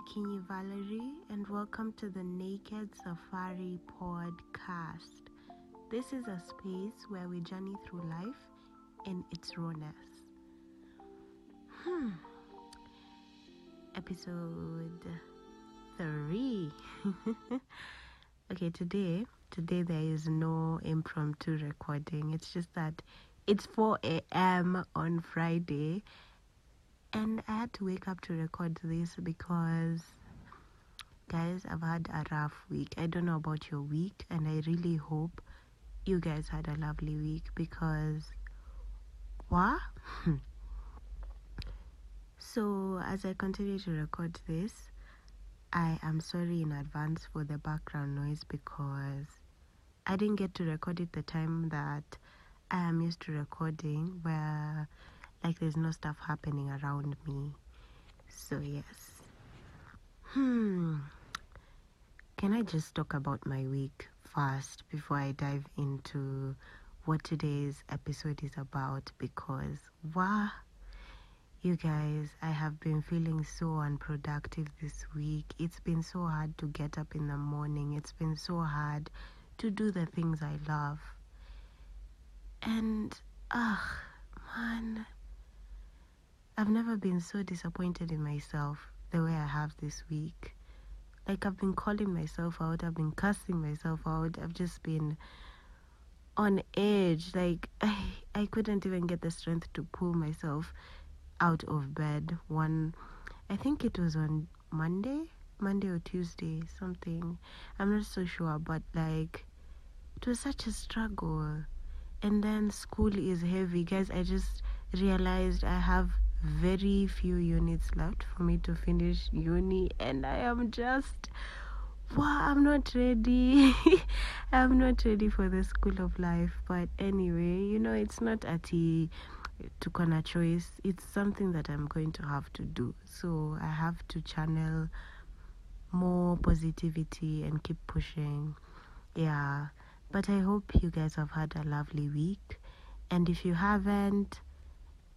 Akinyi Valerie, and welcome to the Naked Safari podcast. This is a space where we journey through life in its rawness. Hmm. Episode three. okay, today, today there is no impromptu recording. It's just that it's 4 a.m. on Friday and I had to wake up to record this because, guys, I've had a rough week. I don't know about your week, and I really hope you guys had a lovely week because, what? so, as I continue to record this, I am sorry in advance for the background noise because I didn't get to record it the time that I am used to recording, where like there's no stuff happening around me. So, yes. Hmm. Can I just talk about my week first before I dive into what today's episode is about? Because, wow, you guys, I have been feeling so unproductive this week. It's been so hard to get up in the morning, it's been so hard to do the things I love. And, ugh, man I've never been so disappointed in myself the way I have this week. Like, I've been calling myself out, I've been cussing myself out, I've just been on edge. Like, I, I couldn't even get the strength to pull myself out of bed. One, I think it was on Monday, Monday or Tuesday, something. I'm not so sure, but like, it was such a struggle. And then school is heavy. Guys, I just realized I have very few units left for me to finish uni and I am just wow I'm not ready. I'm not ready for the school of life. But anyway you know it's not a tea to corner choice. It's something that I'm going to have to do. So I have to channel more positivity and keep pushing. Yeah. But I hope you guys have had a lovely week. And if you haven't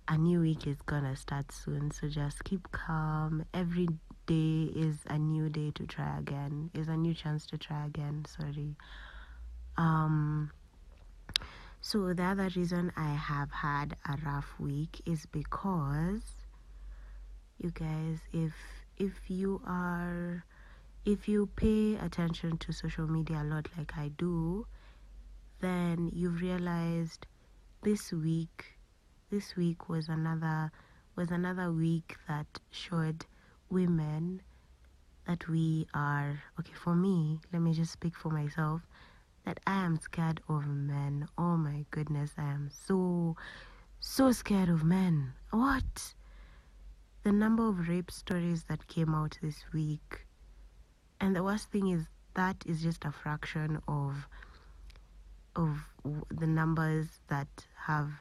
a new week is gonna start soon so just keep calm. Every day is a new day to try again is a new chance to try again sorry. Um so the other reason i have had a rough week is because you guys if if you are if you pay attention to social media a lot like i do then you've realized this week this week was another was another week that showed women that we are okay for me let me just speak for myself that i am scared of men. Oh my goodness i am so so scared of men. What? The number of rape stories that came out this week. And the worst thing is that is just a fraction of of the numbers that have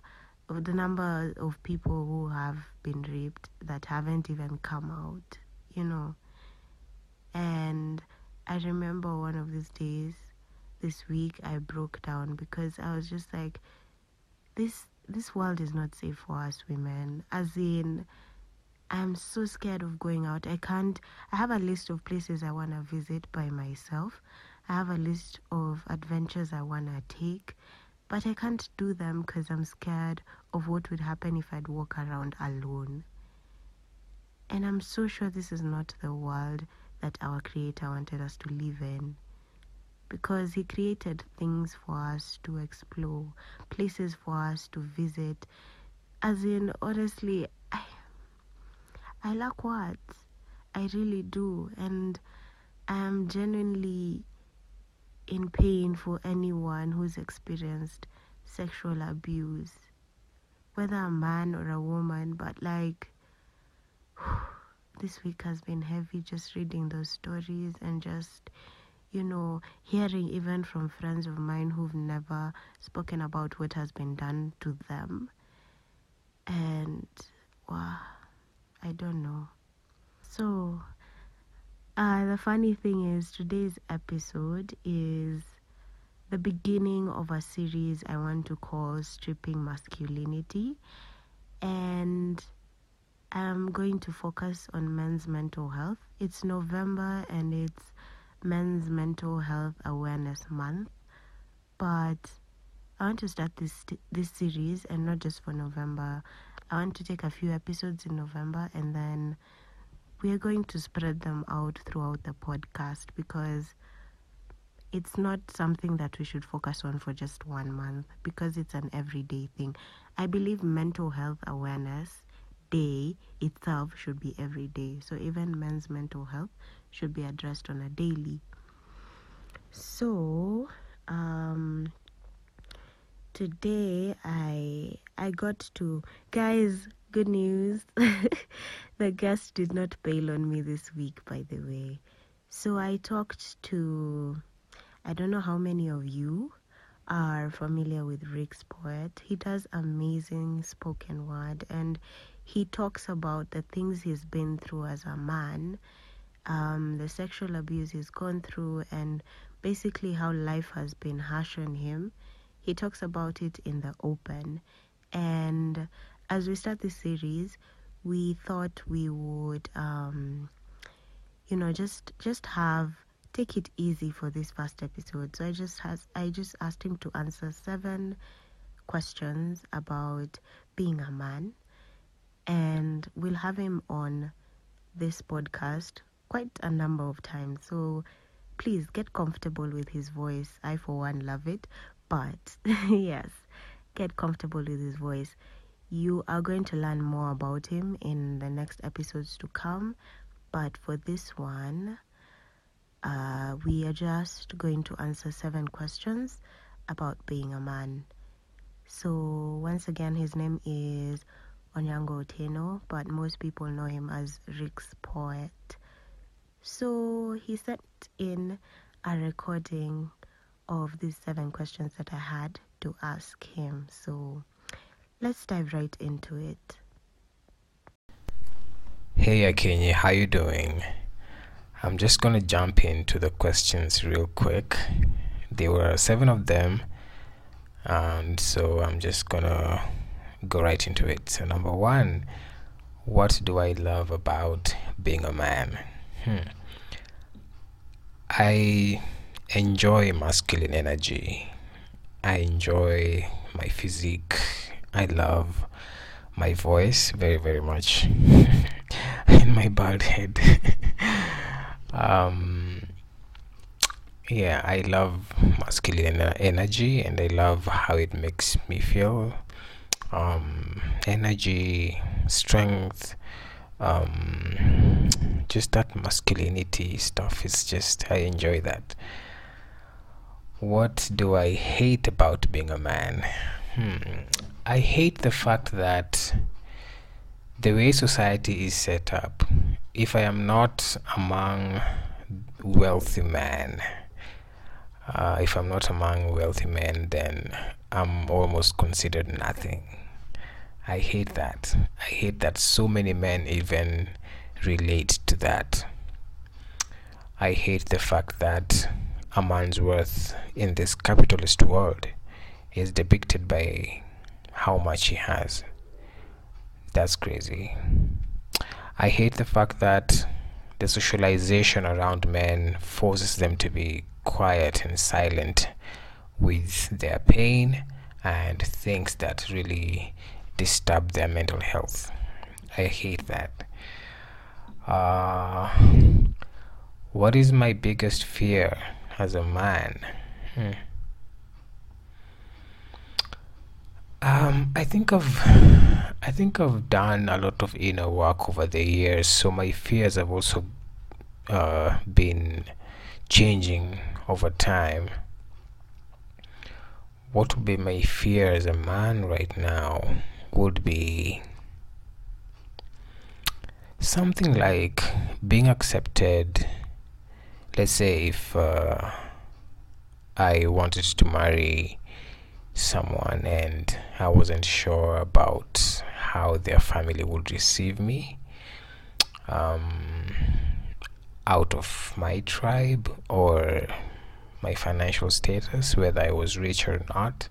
the number of people who have been raped that haven't even come out, you know. And I remember one of these days, this week, I broke down because I was just like, this this world is not safe for us women. As in, I'm so scared of going out. I can't. I have a list of places I want to visit by myself. I have a list of adventures I want to take but I can't do them because I'm scared of what would happen if I'd walk around alone. And I'm so sure this is not the world that our Creator wanted us to live in. Because He created things for us to explore, places for us to visit. As in, honestly, I, I lack words. I really do. And I am genuinely in pain for anyone who's experienced sexual abuse, whether a man or a woman. But like, this week has been heavy just reading those stories and just, you know, hearing even from friends of mine who've never spoken about what has been done to them. And, wow, I don't know. So, uh, the funny thing is, today's episode is the beginning of a series I want to call Stripping Masculinity. And I'm going to focus on men's mental health. It's November and it's Men's Mental Health Awareness Month, but I want to start this this series and not just for November. I want to take a few episodes in November and then we are going to spread them out throughout the podcast because it's not something that we should focus on for just one month because it's an everyday thing. I believe mental health awareness day itself should be every day. So even men's mental health should be addressed on a daily. So, um, today I I got to guys good news. The guest did not bail on me this week by the way. So I talked to I don't know how many of you are familiar with RixPoet. He does amazing spoken word and he talks about the things he's been through as a man um, the sexual abuse he's gone through and basically how life has been harsh on him. He talks about it in the open. And as we start this series, we thought we would, um, you know, just just have take it easy for this first episode. So I just has I just asked him to answer seven questions about being a man, and we'll have him on this podcast quite a number of times. So please get comfortable with his voice. I, for one, love it. But yes, get comfortable with his voice. You are going to learn more about him in the next episodes to come. But for this one, uh, we are just going to answer seven questions about being a man. So, once again, his name is Onyango Otieno, but most people know him as RixPoet. So, he sent in a recording of these seven questions that I had to ask him. So let's dive right into it. Hey Akinyi, how you doing? I'm just gonna jump into the questions real quick. There were seven of them, and so I'm just gonna go right into it. So number one, what do I love about being a man? Hmm. I enjoy masculine energy. I enjoy my physique. I love my voice very, very much. in my bald head. um, yeah, I love masculine energy and I love how it makes me feel. Um, energy, strength, um, just that masculinity stuff is just, I enjoy that. What do I hate about being a man? I hate the fact that the way society is set up, if I am not among wealthy men, uh, if I'm not among wealthy men, then I'm almost considered nothing. I hate that. I hate that so many men even relate to that. I hate the fact that a man's worth in this capitalist world is depicted by how much he has. That's crazy. I hate the fact that the socialization around men forces them to be quiet and silent with their pain and things that really disturb their mental health. I hate that. Uh, what is my biggest fear? as a man. Hmm. Um, I think I've, I think I've done a lot of inner work over the years, so my fears have also uh, been changing over time. What would be my fear as a man right now would be something like being accepted let's say if uh, I wanted to marry someone and I wasn't sure about how their family would receive me um, out of my tribe or my financial status, whether I was rich or not.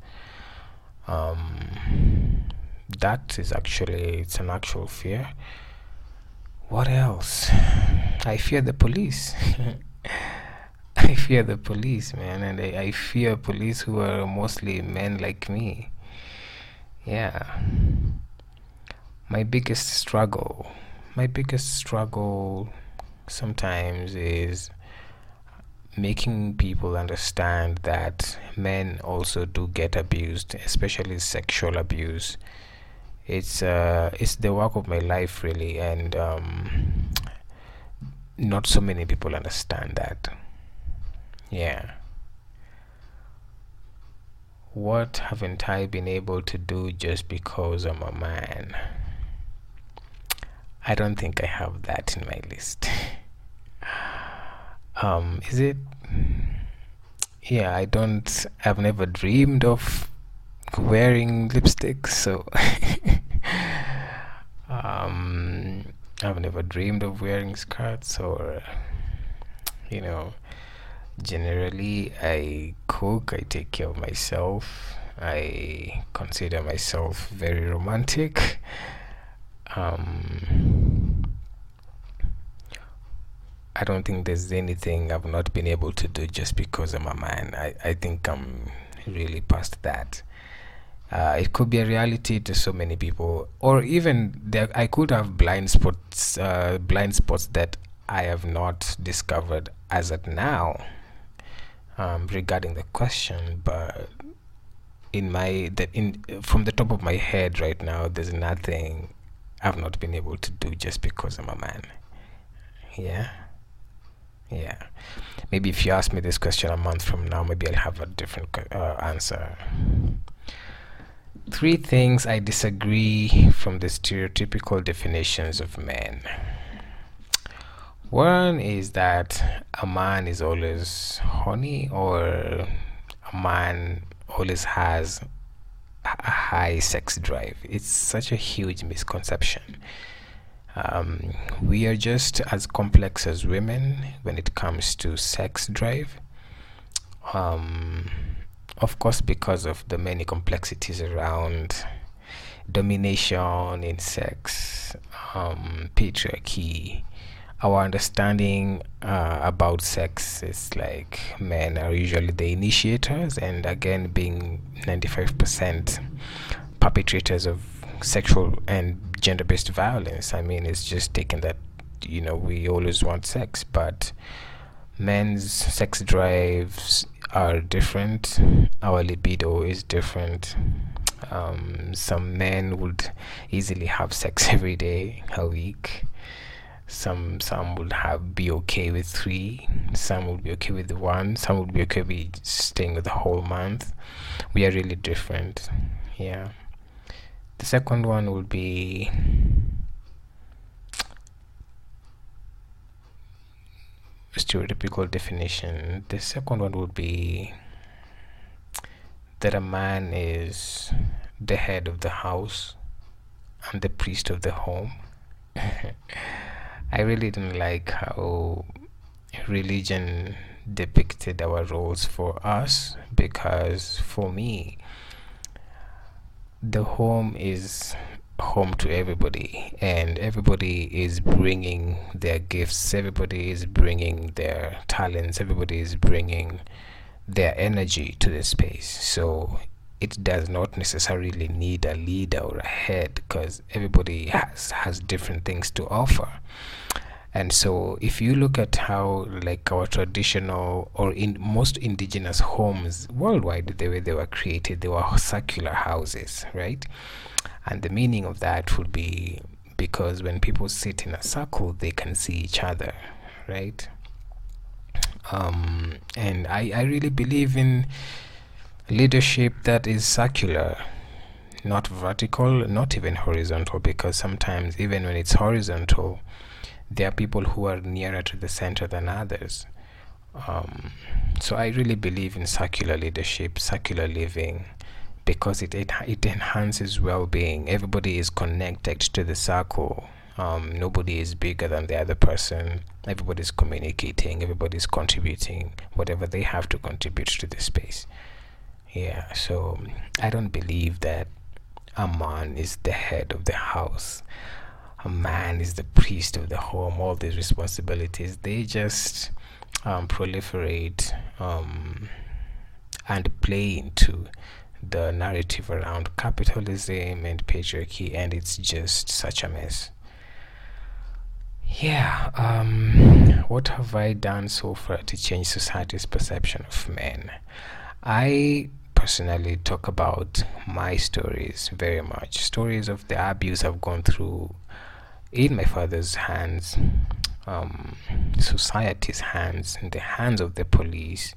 Um, that is actually it's an actual fear what else? I fear the police. I fear the police, man, and I, I fear police who are mostly men like me. Yeah. My biggest struggle, my biggest struggle sometimes is making people understand that men also do get abused, especially sexual abuse. It's uh, it's the work of my life really, and um, not so many people understand that. Yeah. What haven't I been able to do just because I'm a man? I don't think I have that in my list. um, is it? Yeah, I don't. I've never dreamed of wearing lipstick, so. um, I've never dreamed of wearing skirts or, you know, generally I cook, I take care of myself, I consider myself very romantic. Um, I don't think there's anything I've not been able to do just because I'm a man. I, I think I'm really past that. Uh, it could be a reality to so many people, or even there, I could have blind spots, uh, blind spots that I have not discovered as at now um, regarding the question. But in my that in from the top of my head right now, there's nothing I've not been able to do just because I'm a man. Yeah. Yeah. Maybe if you ask me this question a month from now, maybe I'll have a different uh, answer three things I disagree from the stereotypical definitions of men. One is that a man is always horny, or a man always has a high sex drive. It's such a huge misconception. Um, we are just as complex as women when it comes to sex drive. Um, of course, because of the many complexities around domination in sex, um, patriarchy, our understanding uh, about sex is like men are usually the initiators, and again, being 95% perpetrators of sexual and gender based violence. I mean, it's just taken that, you know, we always want sex, but men's sex drives are different. Our libido is different. Um, some men would easily have sex every day, a week. Some some would have be okay with three. Some would be okay with one. Some would be okay with staying with the whole month. We are really different. Yeah. The second one would be stereotypical definition. The second one would be that a man is the head of the house and the priest of the home. I really didn't like how religion depicted our roles for us because for me, the home is home to everybody and everybody is bringing their gifts everybody is bringing their talents everybody is bringing their energy to the space. So it does not necessarily need a leader or a head because everybody has has different things to offer and so if you look at how like our traditional or in most indigenous homes worldwide the way they were created they were circular houses right and the meaning of that would be because when people sit in a circle, they can see each other, right? Um, and I, I really believe in leadership that is circular, not vertical, not even horizontal, because sometimes, even when it's horizontal, there are people who are nearer to the center than others. Um, so I really believe in circular leadership, circular living, because it, it, it enhances well-being. Everybody is connected to the circle. Um, nobody is bigger than the other person. Everybody's communicating everybody's contributing whatever they have to contribute to the space yeah so i don't believe that a man is the head of the house a man is the priest of the home, all these responsibilities, they just um, proliferate um, and play into the narrative around capitalism and patriarchy, and it's just such a mess. Yeah, um, what have I done so far to change society's perception of men? I personally talk about my stories very much stories of the abuse I've gone through in my father's hands, um, society's hands, in the hands of the police.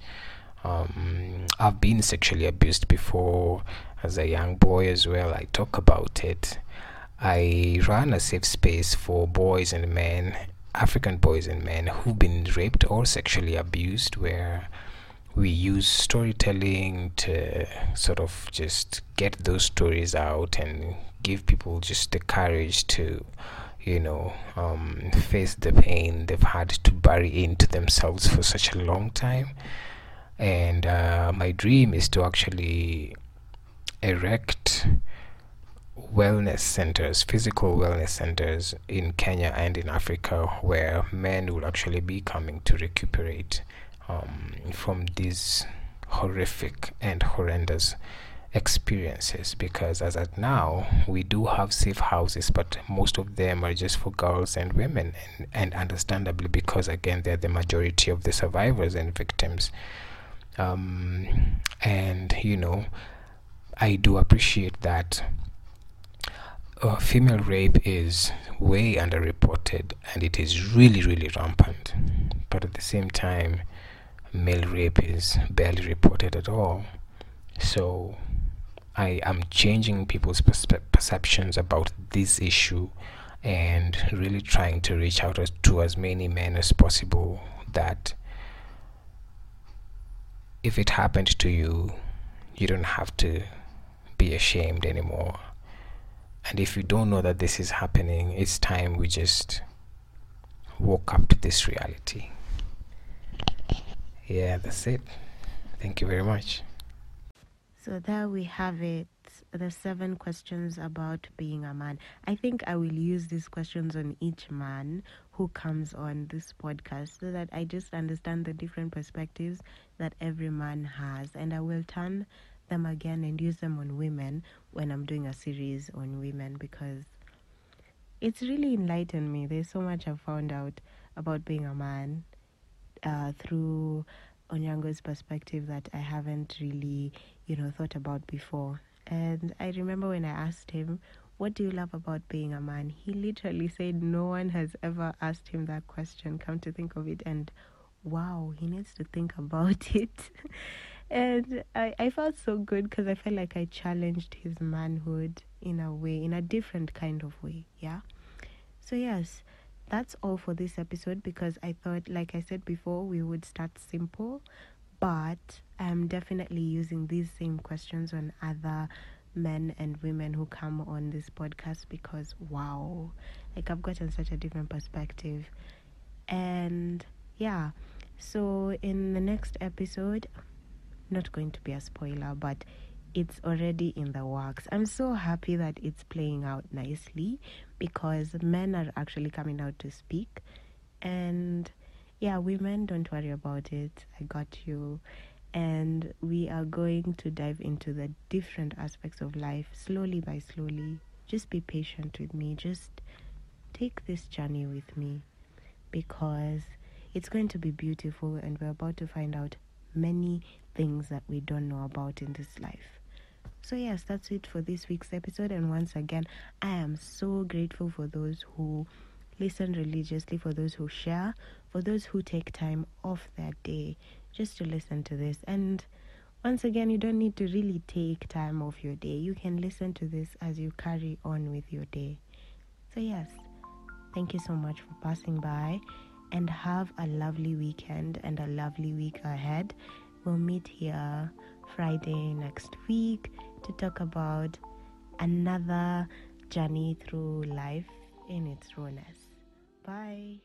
Um, I've been sexually abused before as a young boy as well. I talk about it. I run a safe space for boys and men, African boys and men who've been raped or sexually abused, where we use storytelling to sort of just get those stories out and give people just the courage to you know um, face the pain they've had to bury into themselves for such a long time. And uh, my dream is to actually erect wellness centers physical wellness centers in Kenya and in Africa where men will actually be coming to recuperate um, from these horrific and horrendous experiences. Because as at now we do have safe houses but most of them are just for girls and women. And, and understandably because again they're the majority of the survivors and victims. Um, and you know i do appreciate that uh, female rape is way underreported and it is really really rampant. But at the same time male rape is barely reported at all so I am changing people's perspe- perceptions about this issue and really trying to reach out as, to as many men as possible that if it happened to you, you don't have to be ashamed anymore. And if you don't know that this is happening, it's time we just woke up to this reality. Yeah, that's it. Thank you very much. So there we have it. The seven questions about being a man. I think I will use these questions on each man who comes on this podcast so that I just understand the different perspectives that every man has. And I will turn them again and use them on women when I'm doing a series on women because it's really enlightened me. There's so much I've found out about being a man uh, through Onyango's perspective that I haven't really, you know, thought about before. And I remember when I asked him, What do you love about being a man? He literally said no one has ever asked him that question, come to think of it. And wow, he needs to think about it. and I, I felt so good because I felt like I challenged his manhood in a way, in a different kind of way. Yeah. So, yes, that's all for this episode because I thought, like I said before, we would start simple, but I'm definitely using these same questions on other men and women who come on this podcast because wow, like I've gotten such a different perspective. And yeah, so in the next episode, not going to be a spoiler, but it's already in the works. I'm so happy that it's playing out nicely because men are actually coming out to speak. And yeah, women, don't worry about it. I got you. And we are going to dive into the different aspects of life slowly by slowly. Just be patient with me. Just take this journey with me because it's going to be beautiful and we're about to find out many things that we don't know about in this life. So, yes, that's it for this week's episode. And once again, I am so grateful for those who listen religiously, for those who share, for those who take time off their day just to listen to this. And once again, you don't need to really take time off your day. You can listen to this as you carry on with your day. So, yes, thank you so much for passing by and have a lovely weekend and a lovely week ahead. We'll meet here Friday next week to talk about another journey through life in its rawness. Bye.